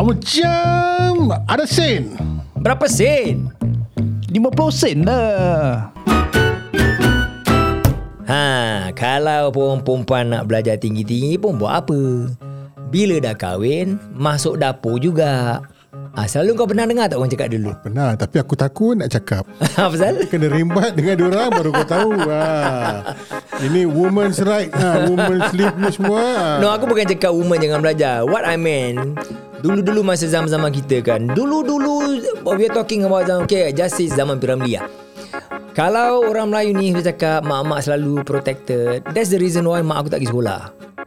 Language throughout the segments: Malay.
Macam ada sen. Berapa sen? 50 sen lah. Ha, kalau perempuan nak belajar tinggi-tinggi pun buat apa? Bila dah kahwin, masuk dapur juga. Ha, selalu kau pernah dengar tak orang cakap dulu? Pernah tapi aku takut nak cakap. Apa pasal? Kena rimbat dengan orang baru kau tahu. Ha. Ini woman's right. Ha. Woman's sleep ni semua. Ha. No, aku bukan cakap woman jangan belajar. What I meant, dulu-dulu masa zaman-zaman kita kan, dulu-dulu we are talking about zaman, okay, justice zaman Piramli lah. Kalau orang Melayu ni dia cakap mak-mak selalu protected, that's the reason why mak aku tak pergi sekolah.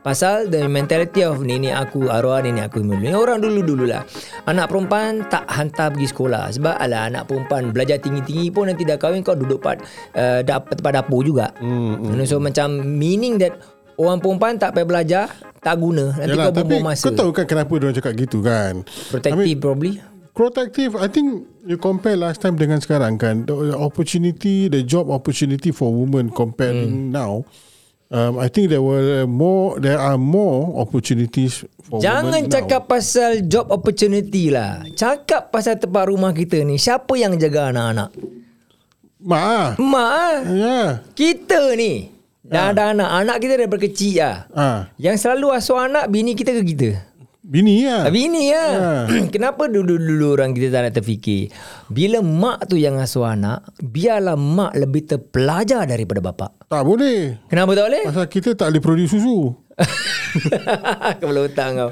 Pasal the mentality of nenek aku, arwah nenek aku dulu. Ni orang dulu-dulu lah. Anak perempuan tak hantar pergi sekolah. Sebab alah anak perempuan belajar tinggi-tinggi pun nanti dah kahwin kau duduk part, uh, dapat tempat dapur juga. Hmm, So macam meaning that orang perempuan tak payah belajar, tak guna. Nanti Yalah, kau tapi buang masa. kau tahu kan kenapa dia cakap gitu kan? Protective probably. Protective, I think you compare last time dengan sekarang kan, the opportunity, the job opportunity for women comparing Hmm. now, um, I think there were more, there are more opportunities for Jangan women cakap pasal job opportunity lah. Cakap pasal tempat rumah kita ni. Siapa yang jaga anak-anak? now. Mak ah. Mak ah. Ya. Kita ni. Dah ada anak. Anak kita dah berkecil lah. Ah. Yang selalu asuh anak bini kita ke kita? Bini ya. Bini lah. Kenapa dulu-dulu orang kita tak nak terfikir? Bila mak tu yang asuh anak, biarlah mak lebih terpelajar daripada bapak. Tak boleh. Kenapa tak boleh? Pasal kita tak boleh produce susu. Kepala hutang kau.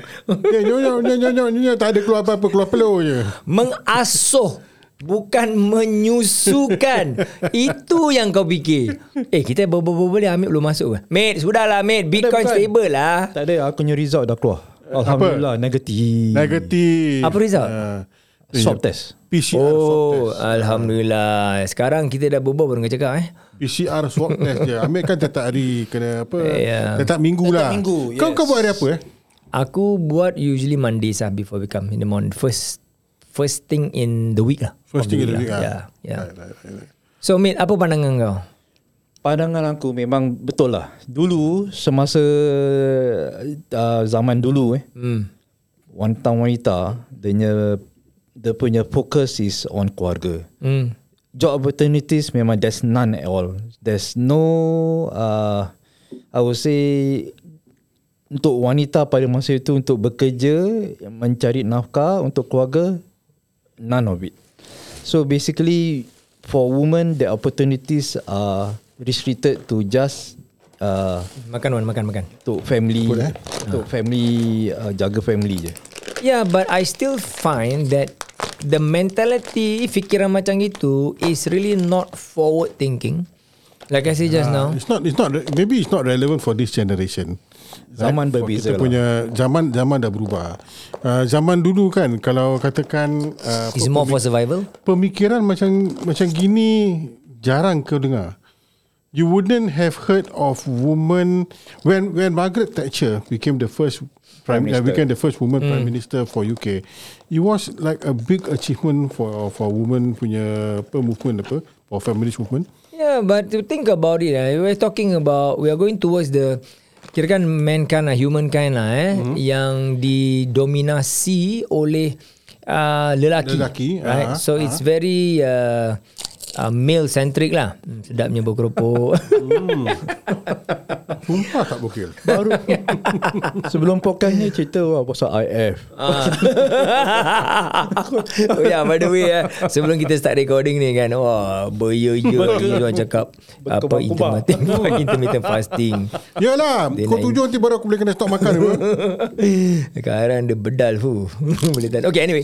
Ya, nyonya, nyonya, nyonya, nyonya, tak ada keluar apa-apa, keluar peluh je. Mengasuh Bukan menyusukan Itu yang kau fikir Eh kita berbual boleh ambil belum masuk ke Mate sudahlah mate Bitcoin bukan. stable lah Tak ada aku punya result dah keluar. Alhamdulillah negatif. Negatif. Apa result? Ah, Swab test. PCR swab Oh test. Alhamdulillah Sekarang kita dah berbual baru kau cakap eh PCR swab test je. Ambil kan tetap hari kena apa? Ya. Tetap minggu lah. minggu, Kau yes. kau buat hari apa eh? Aku buat usually Mondays lah Before we come in the morning First First thing in the week lah First thing in the week lah. ah. yeah, yeah. So mate apa pandangan kau? Pandangan aku memang betul lah. Dulu semasa uh, zaman dulu eh, Hmm. wanita-wanita dia punya dia punya focus is on keluarga. Hmm. Job opportunities memang there's none at all. There's no uh, I would say untuk wanita pada masa itu untuk bekerja mencari nafkah untuk keluarga none of it. So basically for women the opportunities are restricted to just uh, Makan Wan makan makan untuk family eh? untuk family uh, jaga family je. Yeah, but I still find that the mentality fikiran macam itu is really not forward thinking. Like I said just now. It's not it's not maybe it's not relevant for this generation. Zaman For berbeza Kita lah. punya zaman zaman dah berubah. Uh, zaman dulu kan kalau katakan uh, It's more for survival. pemikiran macam macam gini jarang kau dengar. You wouldn't have heard of woman when when Margaret Thatcher became the first prime, uh, Minister. became the first woman prime minister for UK. It was like a big achievement for for woman punya apa movement apa for feminist movement. Yeah, but to think about it, eh, we're talking about we are going towards the kira kan mankind lah, humankind lah eh, Mhm. yang didominasi oleh uh, lelaki, Lelaki, right? ah, so it's very uh, uh, male centric lah. Hmm, sedapnya berkeropok. Sumpah tak bokil. Baru sebelum podcast ni cerita lah pasal IF. Ah. oh ya, by the way eh, sebelum kita start recording ni kan, wah, berya-ya ni orang cakap apa intermittent, intermittent fasting. Yalah, Dia kau tujuh nanti baru aku boleh kena stop makan. Sekarang dia bedal fu. Boleh tahan. Okay, anyway.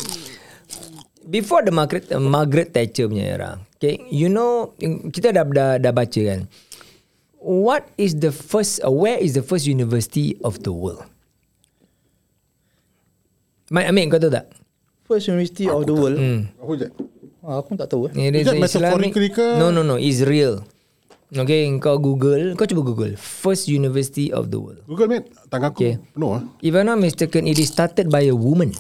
Before the Margaret uh, Margaret Thatcher punya era. Okay, you know kita dah dah, dah baca kan. What is the first uh, where is the first university of the world? Mai Amin kau tahu tak? First University of the world. Hmm. Apa je? Ah, aku tak tahu eh. It Is that metaphorically ke? No, no, no. It's real. Okay, kau Google. Kau cuba Google. First university of the world. Google mate, tangan aku Okay. penuh ah. If I'm not mistaken, it is started by a woman.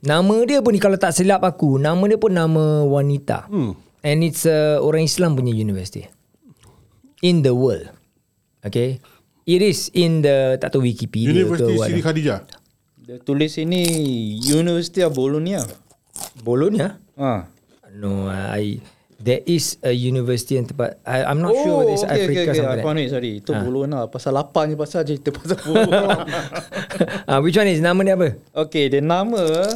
Nama dia pun ni kalau tak silap aku, nama dia pun nama wanita. Hmm. And it's uh, orang Islam punya university. In the world. Okay. It is in the tak tahu Wikipedia University ke. Sri Khadijah. Dia tulis ini University of Bologna. Bologna? Ah. No, I there is a university in tempat I, I'm not sure whether it's okay, Africa okay, okay. something Aku like ni sorry. Itu Bologna. Pasal lapar ni pasal cerita pasal that. uh, which one is nama dia apa? okay, the nama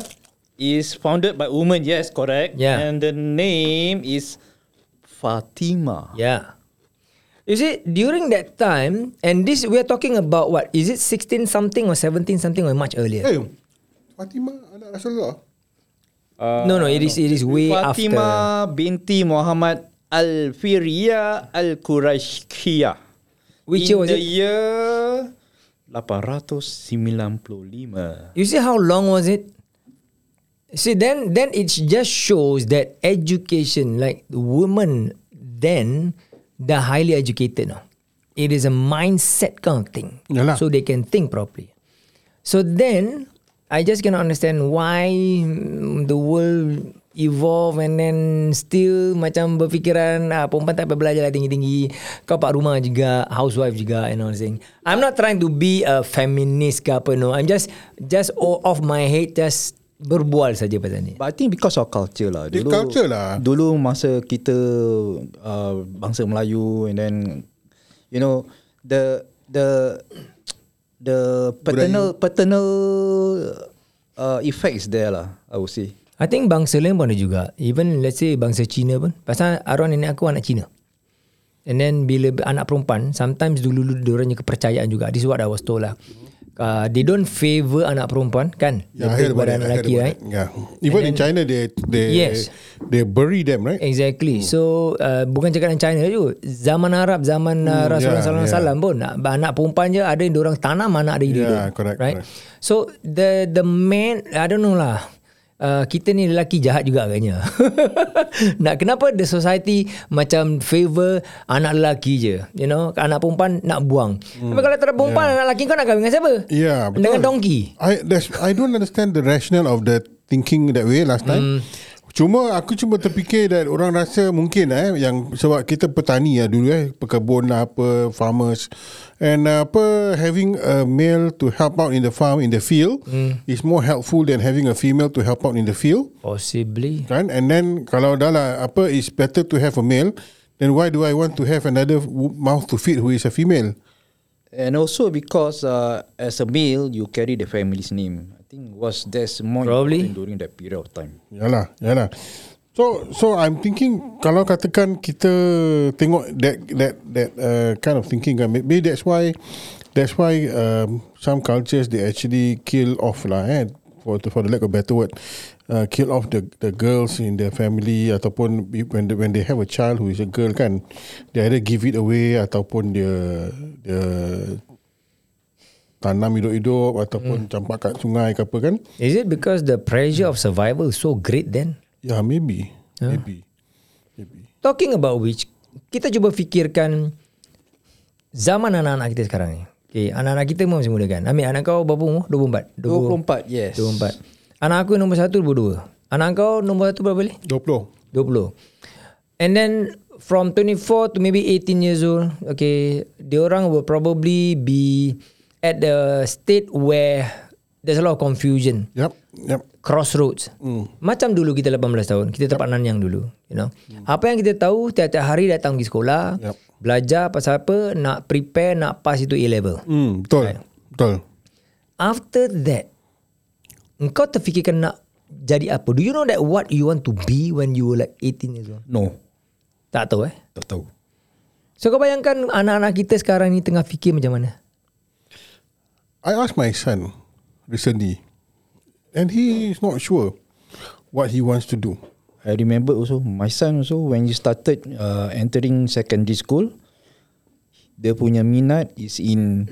is founded by woman. Yes, correct. Yeah. And the name is Fatima. Yeah. You see, during that time, and this we are talking about what? Is it 16 something or 17 something or much earlier? Eh, Fatimah anak Rasulullah. Uh, no, no, it is it is way after. Fatima binti Muhammad Al-Firya Al-Qurashiyah. Which In year was the it? year 895. You see how long was it? See, then then it just shows that education, like women, then they're highly educated now. It is a mindset kind of thing. Yalah. So they can think properly. So then I just cannot understand why mm, the world evolve and then still macam berfikiran ah, perempuan tak payah belajar lah tinggi-tinggi. Kau pak rumah juga, housewife juga and all thing. I'm not trying to be a feminist ke apa no. I'm just just o- off my head just berbual saja pasal ni. But I think because of culture lah. Dia culture lah. Dulu masa kita uh, bangsa Melayu and then you know the the the paternal paternal uh, effects there lah. I would say. I think bangsa lain pun ada juga. Even let's say bangsa Cina pun. Pasal arwah nenek aku anak Cina. And then bila anak perempuan, sometimes dulu-dulu diorangnya kepercayaan juga. This is what I was told lah. Uh, they don't favour anak perempuan kan? Yeah, Lebih kepada anak lelaki right? Yeah. Even in China, they they Yes. they bury them, right? Exactly. So uh, bukan cakap dengan China juga. Zaman Arab, zaman uh, Rasulullah yeah, SAW yeah. pun anak, anak perempuan je ada yang orang tanam anak hidup. Yeah, correct, Right. correct. So the the man I don't know lah. Uh, kita ni lelaki jahat juga agaknya. nak kenapa the society macam favor anak lelaki je. You know, anak perempuan nak buang. Hmm. Tapi kalau tak ada perempuan yeah. anak lelaki kau nak kahwin dengan siapa? Yeah, betul. Dengan donkey. I I don't understand the rationale of the thinking that way last time. Cuma aku cuma terfikir that orang rasa mungkin eh yang sebab kita petani ya dulu eh pekebun lah apa farmers. And uh, apa having a male to help out in the farm in the field is more helpful than having a female to help out in the field. Possibly. kan? And then kalau dah lah apa is better to have a male then why do I want to have another mouth to feed who is a female? And also because uh, as a male you carry the family's name. Think was that's more Probably. important during that period of time. Yalah, yalah. So so I'm thinking kalau katakan kita tengok that that that uh, kind of thinking kan maybe that's why that's why um, some cultures they actually kill off lah eh for for the lack of better word uh, kill off the the girls in their family ataupun when the, when they have a child who is a girl kan they either give it away ataupun dia dia tanam hidup-hidup ataupun campak kat sungai ke apa kan Is it because the pressure of survival is so great then? Yeah, maybe. Maybe. Maybe. Talking about which, kita cuba fikirkan zaman anak-anak kita sekarang ni. Okay, anak-anak kita pun masih muda kan. Ambil anak kau berapa umur? 24? 24, yes. 24. Anak aku nombor satu 22. Anak kau nombor satu berapa ni? 20. 20. And then from 24 to maybe 18 years old, okay, diorang will probably be at the state where there's a lot of confusion. Yep. Yep. crossroads. Mm. Macam dulu kita 18 tahun, kita tempat nanyang dulu, you know. Mm. Apa yang kita tahu tiap-tiap hari datang pergi sekolah, Yup. belajar pasal apa, nak prepare nak pass itu A level. Hmm, betul. Betul. After that, engkau terfikirkan nak jadi apa? Do you know that what you want to be when you were like 18 years old? No, Tak tahu eh. tak tahu. So kau bayangkan anak-anak kita sekarang ni tengah fikir macam mana? I asked my son recently, and he is not sure what he wants to do. I remember also my son also when he started uh, entering secondary school, dia punya minat is in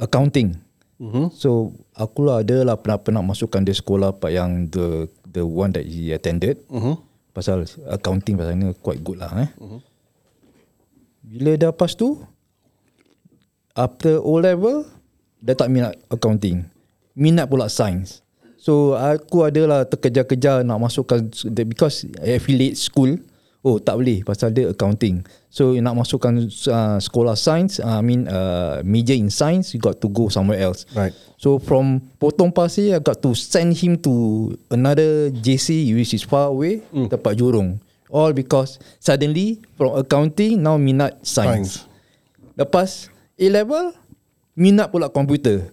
accounting. Mm-hmm. So aku lah ada lah pernah pernah masukkan dia sekolah apa yang the the one that he attended. Mm-hmm. Pasal accounting pasal ni quite good lah eh. Mm-hmm. Bila dah lepas tu after O level dia tak minat accounting. Minat pula science. So aku adalah terkejar-kejar nak masukkan because affiliate school Oh tak boleh pasal dia accounting. So you nak masukkan uh, sekolah science, uh, I mean uh, major in science, you got to go somewhere else. Right. So from Potong Pasir, I got to send him to another JC which is far away, mm. tempat Jurong. All because suddenly from accounting now minat science. Science. Lepas A level minat pula komputer.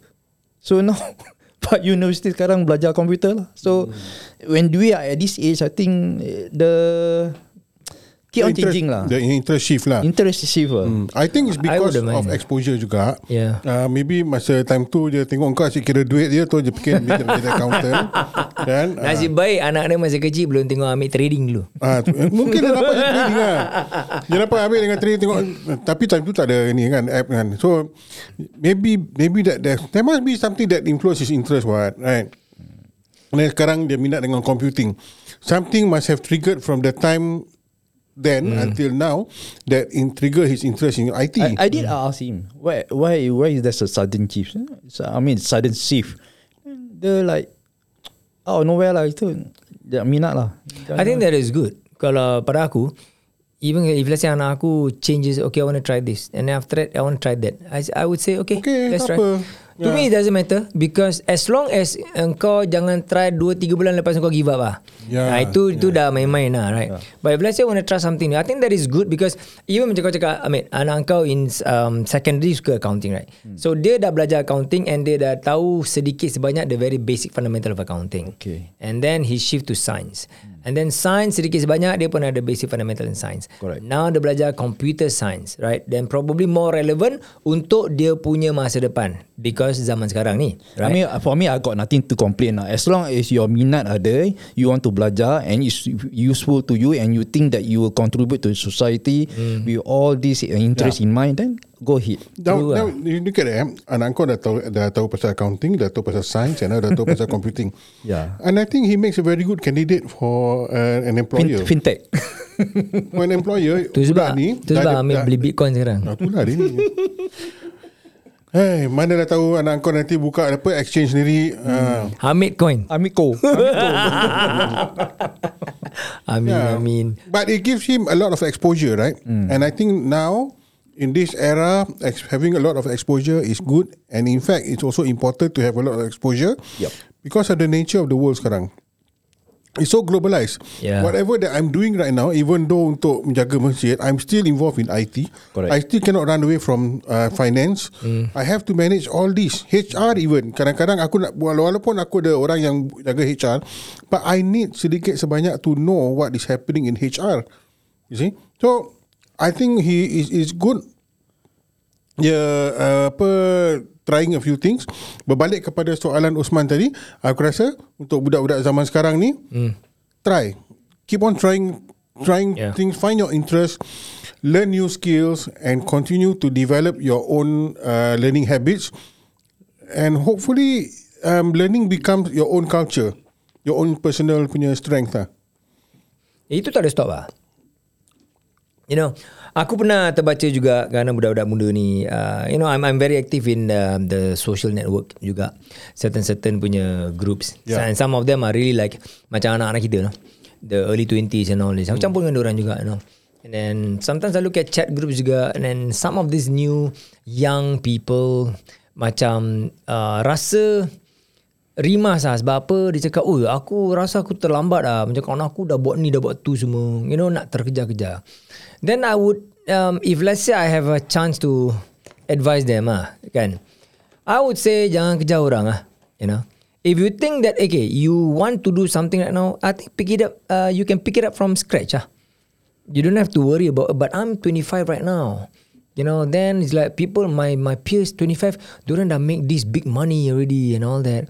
So now Pak universiti sekarang belajar komputer lah. So when we are at this age, I think eh, the keep on interest- changing lah. The interest shift lah. Interest shift lah. Hmm. I think it's because of exposure juga. Yeah. Uh, maybe masa time tu dia tengok kau asyik kira duit dia tu dia fikir dia jadi accountant. Dan uh, Nasib baik anak dia masih kecil belum tengok ambil trading dulu. Ah, eh, mungkin dia dapat je trading lah. Dia dapat ambil dengan trading tengok tapi time tu tak ada ni kan app kan. So maybe maybe that there, there must be something that influence his interest what, right? Dan sekarang dia minat dengan computing. Something must have triggered from the time then Hmm. until now that in trigger his interest in IT. I, I did ask him why why why is there a sudden shift? So, I mean sudden shift. They're like oh nowhere lah itu dia minat lah. I think that is good. Kalau pada aku, even if let's say anak aku changes, okay, I want to try this. And after that, I want to try that. I, I would say, okay, Okay, let's tak try. Apa. To me, it doesn't matter because as long as engkau jangan try 2-3 bulan lepas engkau give up lah. Yeah, Nah, itu itu dah main-main lah, right? But if let's say want to try something new, I think that is good because even macam kau cakap, I mean, anak kau in um, secondary school accounting, right? So dia dah belajar accounting and dia dah tahu sedikit sebanyak the very basic fundamental of accounting. Okay. And then he shift to science. And then science sedikit sebanyak dia pun ada basic fundamental in science. Correct. Now dia belajar computer science, right? Then probably more relevant untuk dia punya masa depan because zaman sekarang ni, I right? mean for me I got nothing to complain lah. As long as your minat ada, you want to belajar and it's useful to you and you think that you will contribute to society with all this interest in mind, then go ahead. Now, now you look at it, eh, anak kau dah tahu dah tahu pasal accounting, dah tahu pasal science, and now dah tahu pasal computing. Yeah. And I think he makes a very good candidate for uh, an Fin- employer. fintech. for an employer, Tu sebab ni tu dah sebab ambil dah- beli Bitcoin sekarang. Ah, itulah dia ni. Hey, mana dah tahu anak kau nanti buka apa exchange sendiri. Ah. Hamid Coin. Amiko. Amin Yeah. amin. But it gives him a lot of exposure, right? And I think now in this era, ex- having a lot of exposure is good. And in fact, it's also important to have a lot of exposure Yup. because of the nature of the world sekarang. It's so globalized. Yeah. Whatever that I'm doing right now, even though untuk menjaga masjid, I'm still involved in IT. Correct. I still cannot run away from uh, finance. I have to manage all this. HR even. Kadang-kadang aku nak walaupun aku ada orang yang jaga HR, but I need sedikit sebanyak to know what is happening in HR. You see? So I think he is is good ya uh, apa trying a few things berbalik kepada soalan Osman tadi aku rasa untuk budak-budak zaman sekarang ni hmm. try keep on trying trying Yeah. things find your interest learn new skills and continue to develop your own uh, learning habits and hopefully um, learning becomes your own culture your own personal punya strength lah Itu tak ada stop lah. You know, aku pernah terbaca juga kerana budak-budak muda ni, uh, you know, I'm I'm very active in uh, the social network juga. Certain-certain punya groups. Yeah. And some of them are really like macam anak-anak kita, no? The early 20s and all this. Aku campur dengan orang juga, you know. And then sometimes I look at chat groups juga and then some of these new young people macam uh, rasa rimas lah sebab apa? Dia cakap oh aku rasa aku terlambat lah macam kawan aku dah buat ni dah buat tu semua. You know nak terkejar-kejar. Then I would um, if let's say I have a chance to advise them ah kan? I would say jangan kejar orang ah you know. If you think that okay you want to do something right now I think pick it up uh, you can pick it up from scratch ah. You don't have to worry about but I'm 25 right now. You know then it's like people my my peers 25 don't dah make this big money already and all that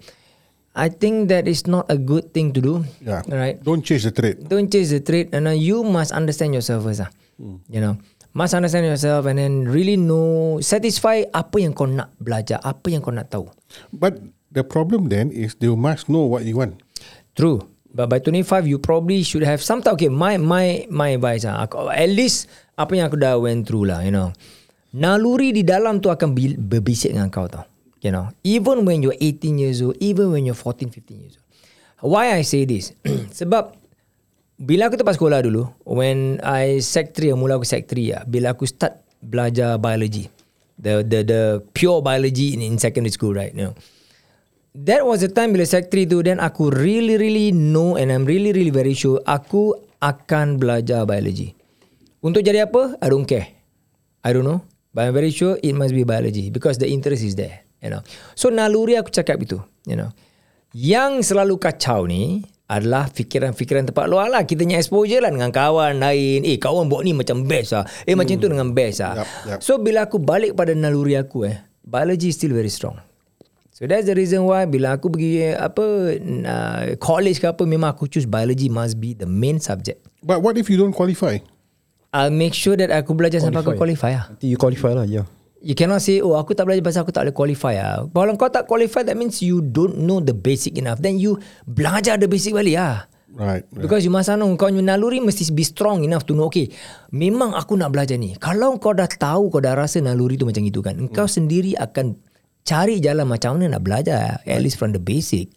I think that is not a good thing to do yeah right don't chase the trade don't chase the trade and uh, you must understand yourself first ah. you know must understand yourself and then really know satisfy apa yang kau nak belajar apa yang kau nak tahu but the problem then is they must know what you want True. But by 25 you probably should have some okay my my my advice ah aku, at least apa yang aku dah went through lah you know. Naluri di dalam tu akan berbisik dengan kau tau. You know, even when you're 18 years old, even when you're 14 15 years old. Why I say this? Sebab bila aku tempat sekolah dulu, when I sec 3, mula aku sec 3 lah, bila aku start belajar biology. The the the pure biology in, in secondary school right now. That was the time bila sec 3 tu then aku really really know and I'm really really very sure aku akan belajar biology. Untuk jadi apa? I don't care. I don't know. But I'm very sure it must be biology because the interest is there. You know. So naluri aku cakap itu. You know. Yang selalu kacau ni adalah fikiran-fikiran tempat luar lah. Kita punya exposure lah dengan kawan lain. Eh kawan buat ni macam best lah. Eh hmm. macam tu dengan best lah. Yup, yup. So bila aku balik pada naluri aku eh. Biology is still very strong. So that's the reason why bila aku pergi apa uh, college ke apa memang aku choose biology must be the main subject. But what if you don't qualify? I'll make sure that aku belajar sampai aku qualify lah. Nanti you qualify lah, yeah. You cannot say oh aku tak belajar pasal aku tak boleh qualify lah. Kalau kau tak qualify that means you don't know the basic enough. Then you belajar the basic balik lah. Right. right. Because you must know kau punya naluri mesti be strong enough to know okay memang aku nak belajar ni. Kalau kau dah tahu kau dah rasa naluri tu macam itu kan. Kau sendiri akan cari jalan macam mana nak belajar at least from the basic.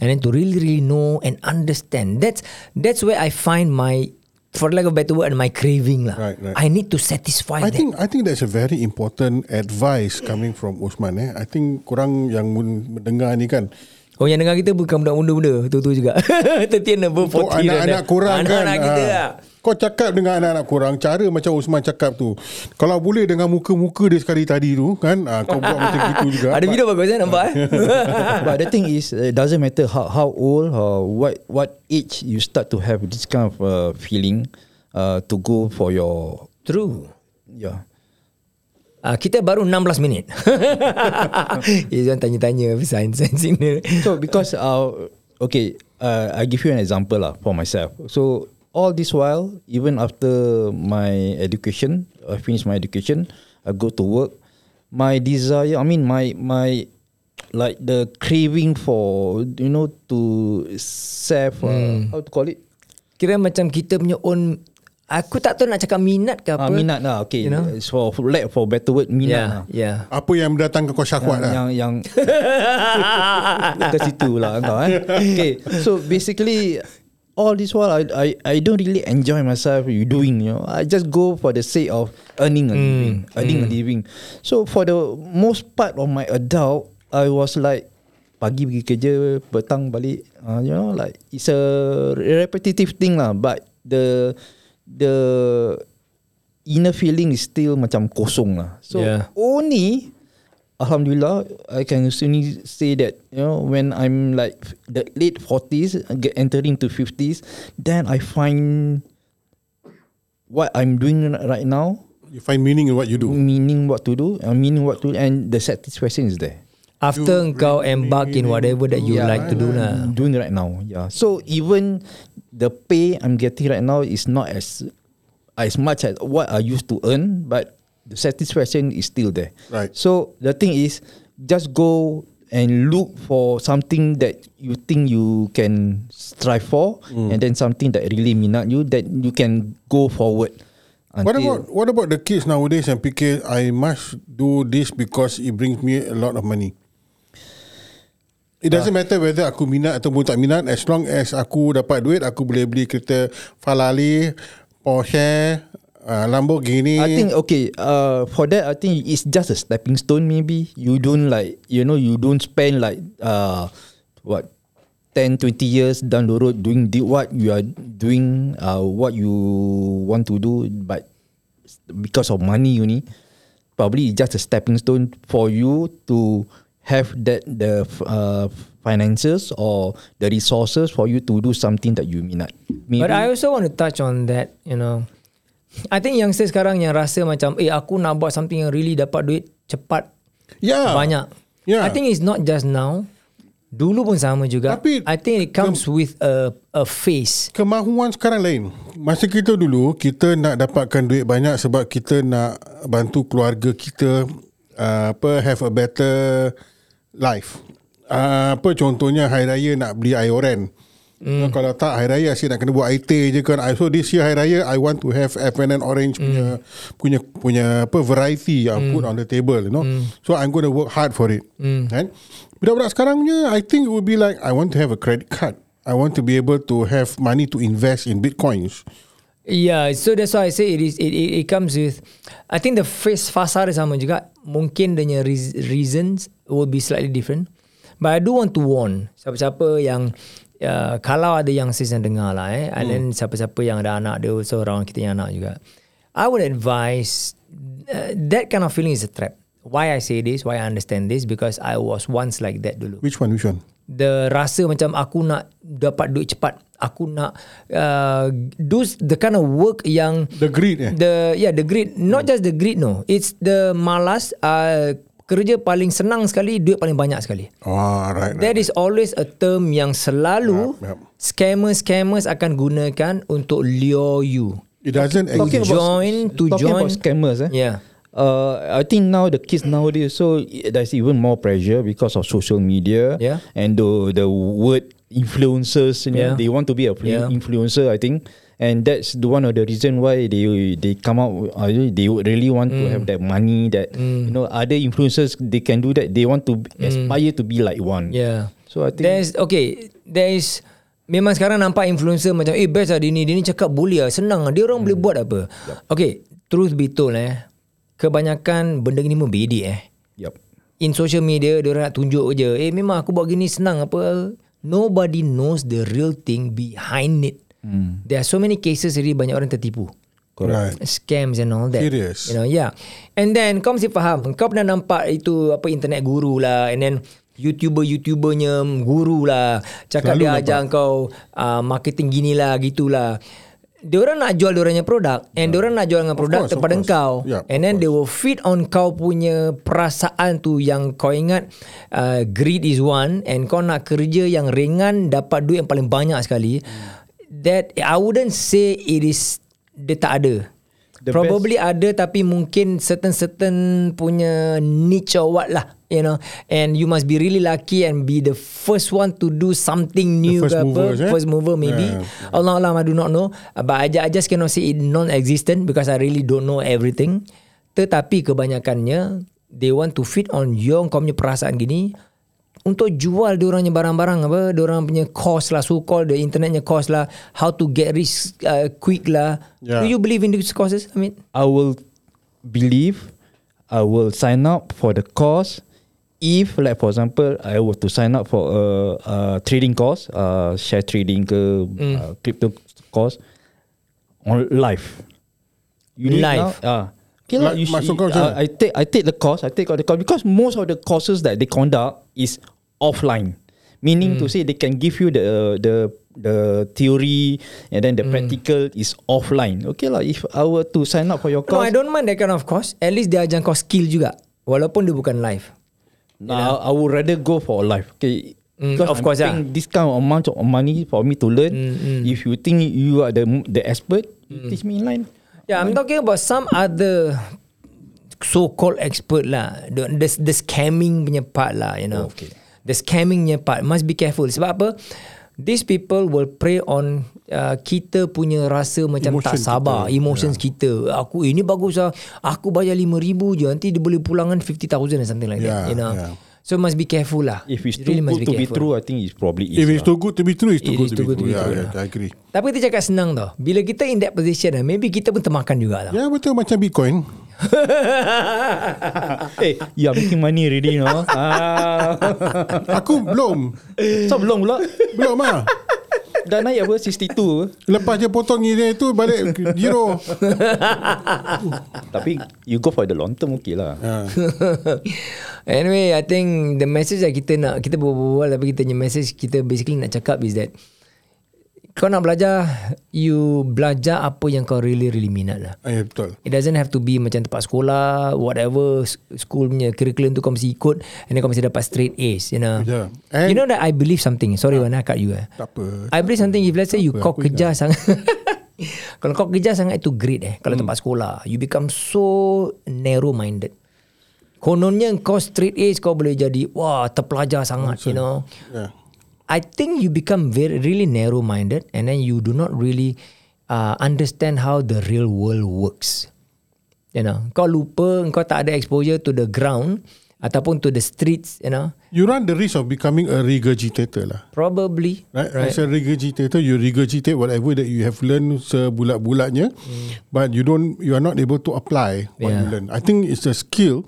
And then to really really know and understand. That's that's where I find my for lack of better word my craving lah. Right, right. I need to satisfy I that. think I think that's a very important advice coming from Osman eh. I think kurang yang mendengar ni kan. Oh yang dengar kita bukan budak muda-muda Tu-tu juga Tertian number 40 Untuk anak-anak kurang kan. Anak-anak kita ah, lah Kau cakap dengan anak-anak kurang cara macam Osman cakap tu. Kalau boleh dengan muka-muka dia sekali tadi tu kan, ah, kau buat macam gitu juga. Ada video bagus saya nampak eh But the thing is, it doesn't matter how how old or what what age you start to have this kind of uh, feeling uh, to go for your True yeah. Ah, kita baru 16 minit. jangan tanya-tanya sains-sains ini. So because uh, okay, uh, I give you an example lah for myself. So all this while, even after my education, I finish my education, I go to work. My desire, I mean, my my like the craving for you know to save. Uh, How to call it? Kira macam kita punya own Aku tak tahu nak cakap minat ke apa. Ah, minat lah. Okay, You know? It's for lack for better word, minat Yeah, lah. yeah. Apa yang mendatangkan kau syahwat lah. yang yang ke situ lah kau eh. Okay, so basically all this while I I I don't really enjoy myself you doing you know. I just go for the sake of earning a living, earning a living. So for the most part of my adult, I was like pagi pergi kerja, petang balik. Uh, you know, like it's a repetitive thing lah. But the the inner feeling is still macam kosong lah. So Yeah. only Alhamdulillah, I can only say that you know when I'm like the late forties, get entering to fifties, then I find what I'm doing right now, You find meaning in what you do. meaning what to do, uh, meaning what to, and the satisfaction is there. After kau embark in whatever that you Yeah. like to do lah. Doing right now. Yeah. So even the pay I'm getting right now is not as as much as what I used to earn, but the satisfaction is still there. Right. So the thing is, just go and look for something that you think you can strive for, and then something that really minat you that you can go forward. What about what about the kids nowadays yang fikir I must do this because it brings me a lot of money. It doesn't matter whether aku minat ataupun tak minat as long as aku dapat duit aku boleh beli kereta Ferrari, Porsche, uh, Lamborghini. I think okay. Uh, for that, I think it's just a stepping stone. Maybe you don't like you know you don't spend like uh what 10, 20 years down the road doing the, what you are doing, uh, what you want to do, but because of money, you need probably it's just a stepping stone for you to have that the uh, finances or the resources for you to do something that you minat. Maybe But I also want to touch on that, you know. I think youngsters sekarang yang rasa macam, eh aku nak buat something yang really dapat duit cepat, yeah. banyak. Yeah. I think it's not just now. Dulu pun sama juga. Tapi- I think it comes with a a phase. Kemahuan sekarang lain. Masa kita dulu, kita nak dapatkan duit banyak sebab kita nak bantu keluarga kita uh, apa have a better life. Uh, apa contohnya hari raya nak beli ayoran. Mm. Kalau tak hari raya asyik nak kena buat IT je kan. So this year hari raya I want to have FNN Orange punya punya punya apa variety yang put on the table you know. So I'm going to work hard for it. Kan? Budak-budak sekarang punya I think it would be like I want to have a credit card. I want to be able to have money to invest in bitcoins. Yeah, so that's why I say it is it, it, it comes with I think the face fasa dia sama juga. Mungkin dia reas- reasons will be slightly different. But I do want to warn siapa-siapa yang uh, kalau ada yang sis yang dengar lah eh and then siapa-siapa yang ada anak dia also orang kita yang anak juga. I would advise uh, that kind of feeling is a trap. Why I say this, why I understand this because I was once like that dulu Which one? Which one? The rasa macam aku nak dapat duit cepat aku nak uh, do the kind of work yang The greed. Eh? the yeah the greed not just the greed no it's the malas uh, kerja paling senang sekali duit paling banyak sekali Oh, right. right. That is always a term yang selalu Yup, yup. scammers-scammers akan gunakan untuk lure you. It doesn't Talking exist. about- Join to talking join. about scammers, eh? Yeah. Uh, I think now the kids nowadays, so there's even more pressure because of social media Yeah. and the the word influencers. You know, Yeah. they want to be a Yeah. influencer. I think, and that's the one of the reason why they they come out. Uh, they really want to have that money. That you know, other influencers they can do that. They want to aspire to be like one. Yeah. So I think There's okay, there is memang sekarang nampak influencer macam eh best lah dia ni, dia ni cakap boleh lah, senang lah. Dia orang boleh buat apa. Okay, truth be told eh, kebanyakan benda ni pun bedek eh. Yep. In social media dia orang nak tunjuk je, eh memang aku buat gini senang apa. Nobody knows the real thing behind it. Hmm. There are so many cases really banyak orang tertipu. Right. scams and all that. Serious? You know, yeah. And then kau mesti faham, kau pernah nampak itu apa internet guru lah and then YouTuber-YouTubernya guru lah. Cakap Selalu dia nampak. ajar kau uh, marketing gini lah, gitulah. Dia orang nak jual dia orangnya produk and dia orang nak jual dengan produk course, kepada course. kau. Yup, and then they will feed on kau punya perasaan tu yang kau ingat uh, greed is one and kau nak kerja yang ringan dapat duit yang paling banyak sekali. That I wouldn't say it is dia tak ada. The Probably ada tapi mungkin certain-certain punya niche or what lah. You know And you must be really lucky And be the first one To do something new first ke apa. movers, eh? First mover maybe Yeah. Allah Allah I do not know But I, I just cannot say it non-existent Because I really don't know everything Tetapi kebanyakannya They want to fit on your Kau punya perasaan gini untuk jual diorangnya barang-barang apa diorang punya course lah so called the internetnya course lah how to get rich uh, quick lah Yeah. do you believe in these courses I mean I will believe I will sign up for the course if like for example I were to sign up for a, a trading course uh, share trading ke Hmm. uh, crypto course on live you need Live? now, ah okay lah, Like, you kau macam uh, I take I take the course I take all the course because most of the courses that they conduct is offline meaning Hmm. to say they can give you the the the theory and then the Hmm. practical is offline okay lah if I were to sign up for your no course I don't mind that kind of course at least dia ajar kau skill juga walaupun dia bukan live Nah, I would rather go for life. Okay. Mm, Because of I'm course, yeah. paying this kind of amount of money for me to learn. Mm, If you think you are the the expert, you teach me in line. Yeah, I'm talking about some other so-called expert lah. The, the, the scamming punya part lah, you know. Okay. The scamming punya part. Must be careful. Sebab apa? These people will prey on uh, kita punya rasa macam Emotion tak sabar. kita. Emotions kita. Aku ini bagus lah. Aku bayar RM5,000 je. Nanti dia boleh pulangan 50,000 or something like Yeah, that. You know. yeah. So must be careful lah. If it's You too must good to be careful. true, I think it's probably is. If it's lah. too good to be true, it's too It good to be too good to true. be Yeah, true, yeah, I agree. Tapi kita cakap senang tau. Bila kita in that position, eh, maybe kita pun termakan juga tau. Ya betul macam Bitcoin. hey, you are making money already, no? ah. Aku belum. so belum pula. Belum ah. Dah naik apa 62 apa? Lepas je potong ini tu balik zero. Tapi you go for the long term okay lah. Ha. anyway, I think the message yang kita nak kita berbual tapi kita punya message kita basically nak cakap is that kau nak belajar you belajar apa yang kau really really minat lah. Ah, Ya betul. It doesn't have to be macam tempat sekolah whatever school punya curriculum tu kau mesti ikut and then kau mesti dapat straight A's you know. Yeah. And- you know that I believe something. Sorry Wan I cut you eh. Tak apa. I believe something if let's say you apa, kau kejar sangat kalau kau kejar sangat itu great eh kalau tempat sekolah you become so narrow minded kononnya kau straight A's kau boleh jadi wah terpelajar sangat you know Yeah. I think you become very really narrow minded and then you do not really uh, understand how the real world works you know kau lupa kau tak ada exposure to the ground ataupun to the streets, you know, You run the risk of becoming a regurgitator lah. probably Right? right. As a regurgitator, you regurgitate whatever that you have learned sebulat-bulatnya, but you don't, you are not able to apply what you Yeah. learn. I think it's a skill.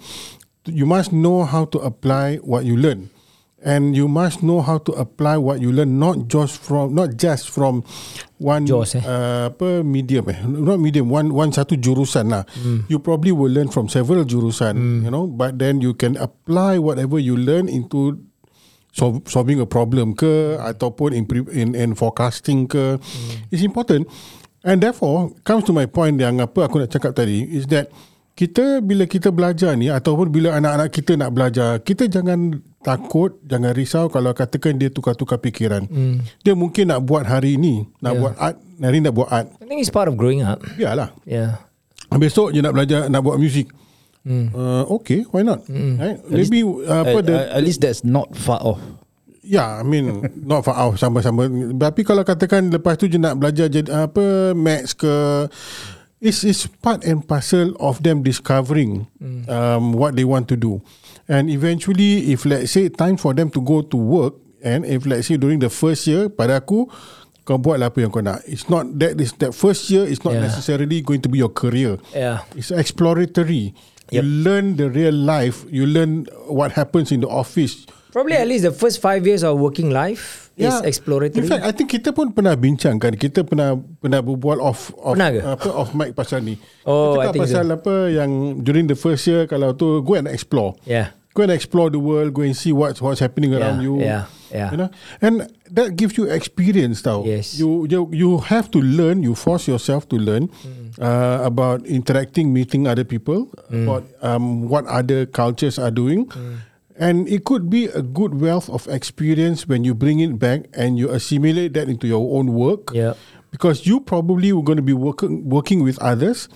You must know how to apply what you learn, and you must know how to apply what you learn, not just from, not just from one Jaws, eh? uh, apa medium eh, not medium, one one satu jurusan lah. You probably will learn from several jurusan, you know, but then you can apply whatever you learn into solve, solving a problem ke ataupun in in, in forecasting ke. It's important. And therefore comes to my point yang apa aku nak cakap tadi is that kita bila kita belajar ni ataupun bila anak-anak kita nak belajar kita jangan takut jangan risau kalau katakan dia tukar-tukar fikiran dia mungkin nak buat hari ni nak Yeah. buat art hari ni nak buat art I think it's part of growing up. biarlah Yeah. besok je nak belajar nak buat muzik uh, okay why not right? maybe uh, apa At, the, at least that's not far off. Ya, I mean not far off sama-sama. Tapi kalau katakan lepas tu je nak belajar jadi apa maths ke it's it's part and parcel of them discovering um, what they want to do. And eventually if let's say time for them to go to work and if let's say during the first year pada aku kau buatlah apa yang kau nak. It's not that is that first year is not Yeah. necessarily going to be your career. Yeah. It's exploratory. You Yep. learn the real life. You learn what happens in the office. Probably at least the first five years of working life is exploratory. In fact, I think kita pun pernah bincang kan. Kita pernah pernah berbual off off Pernah ke? apa off mic pasal ni. Oh, kita I think pasal apa yang during the first year kalau tu go and explore. yeah. Go and explore the world, go and see what's what's happening around Yeah, you. yeah, yeah. You know? And that gives you experience tau. Yes. You you you have to learn, you force yourself to learn Hmm. uh, about interacting, meeting other people, about um, what other cultures are doing. Hmm. And it could be a good wealth of experience when you bring it back and you assimilate that into your own work. Yeah. Because you probably were going to be working working with others.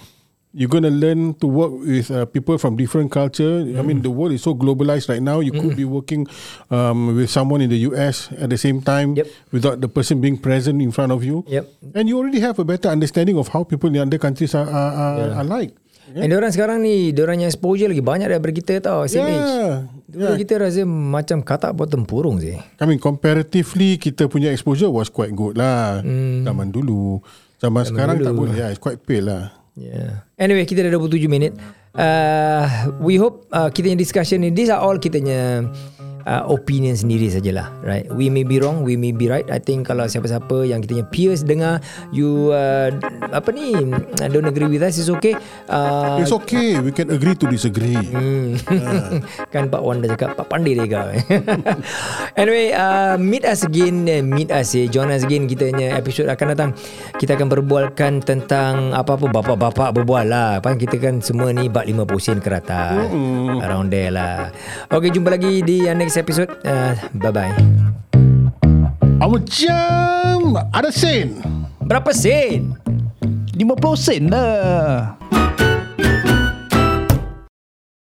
You're going to learn to work with uh, people from different culture. I mean, the world is so globalized right now. You could be working um, with someone in the US at the same time Yep. without the person being present in front of you. Yep. And you already have a better understanding of how people in other countries are, are, are, Yeah. are like. And orang sekarang ni, orang yang exposure lagi banyak daripada kita tau, same age. Yeah. Dulu kita rasa macam katak buat tempurung je. I mean, comparatively, kita punya exposure was quite good lah. Zaman dulu. Zaman, sekarang tak boleh. Yeah, it's quite pale lah. Yeah. Anyway, kita dah 27 minit. Uh, we hope uh, kita yang discussion ni, these are all kita punya uh, opinion sendiri sajalah, right? We may be wrong, we may be right. I think kalau siapa-siapa yang kita punya peers dengar, you uh, apa ni, don't agree with us, it's okay. Uh, It's okay. We can agree to disagree. Hmm. kan Pak Wan dah cakap Pak pandai dia kau Anyway uh, Meet us again eh, Meet us eh Join us again Kita punya episod akan datang Kita akan berbualkan Tentang Apa-apa Bapak-bapak berbual lah Kan kita kan semua ni Bak 50 sen ke rata Around there lah Okay jumpa lagi Di uh, next episode uh, Bye-bye Macam ada sen. Berapa sen? 50 sen lah.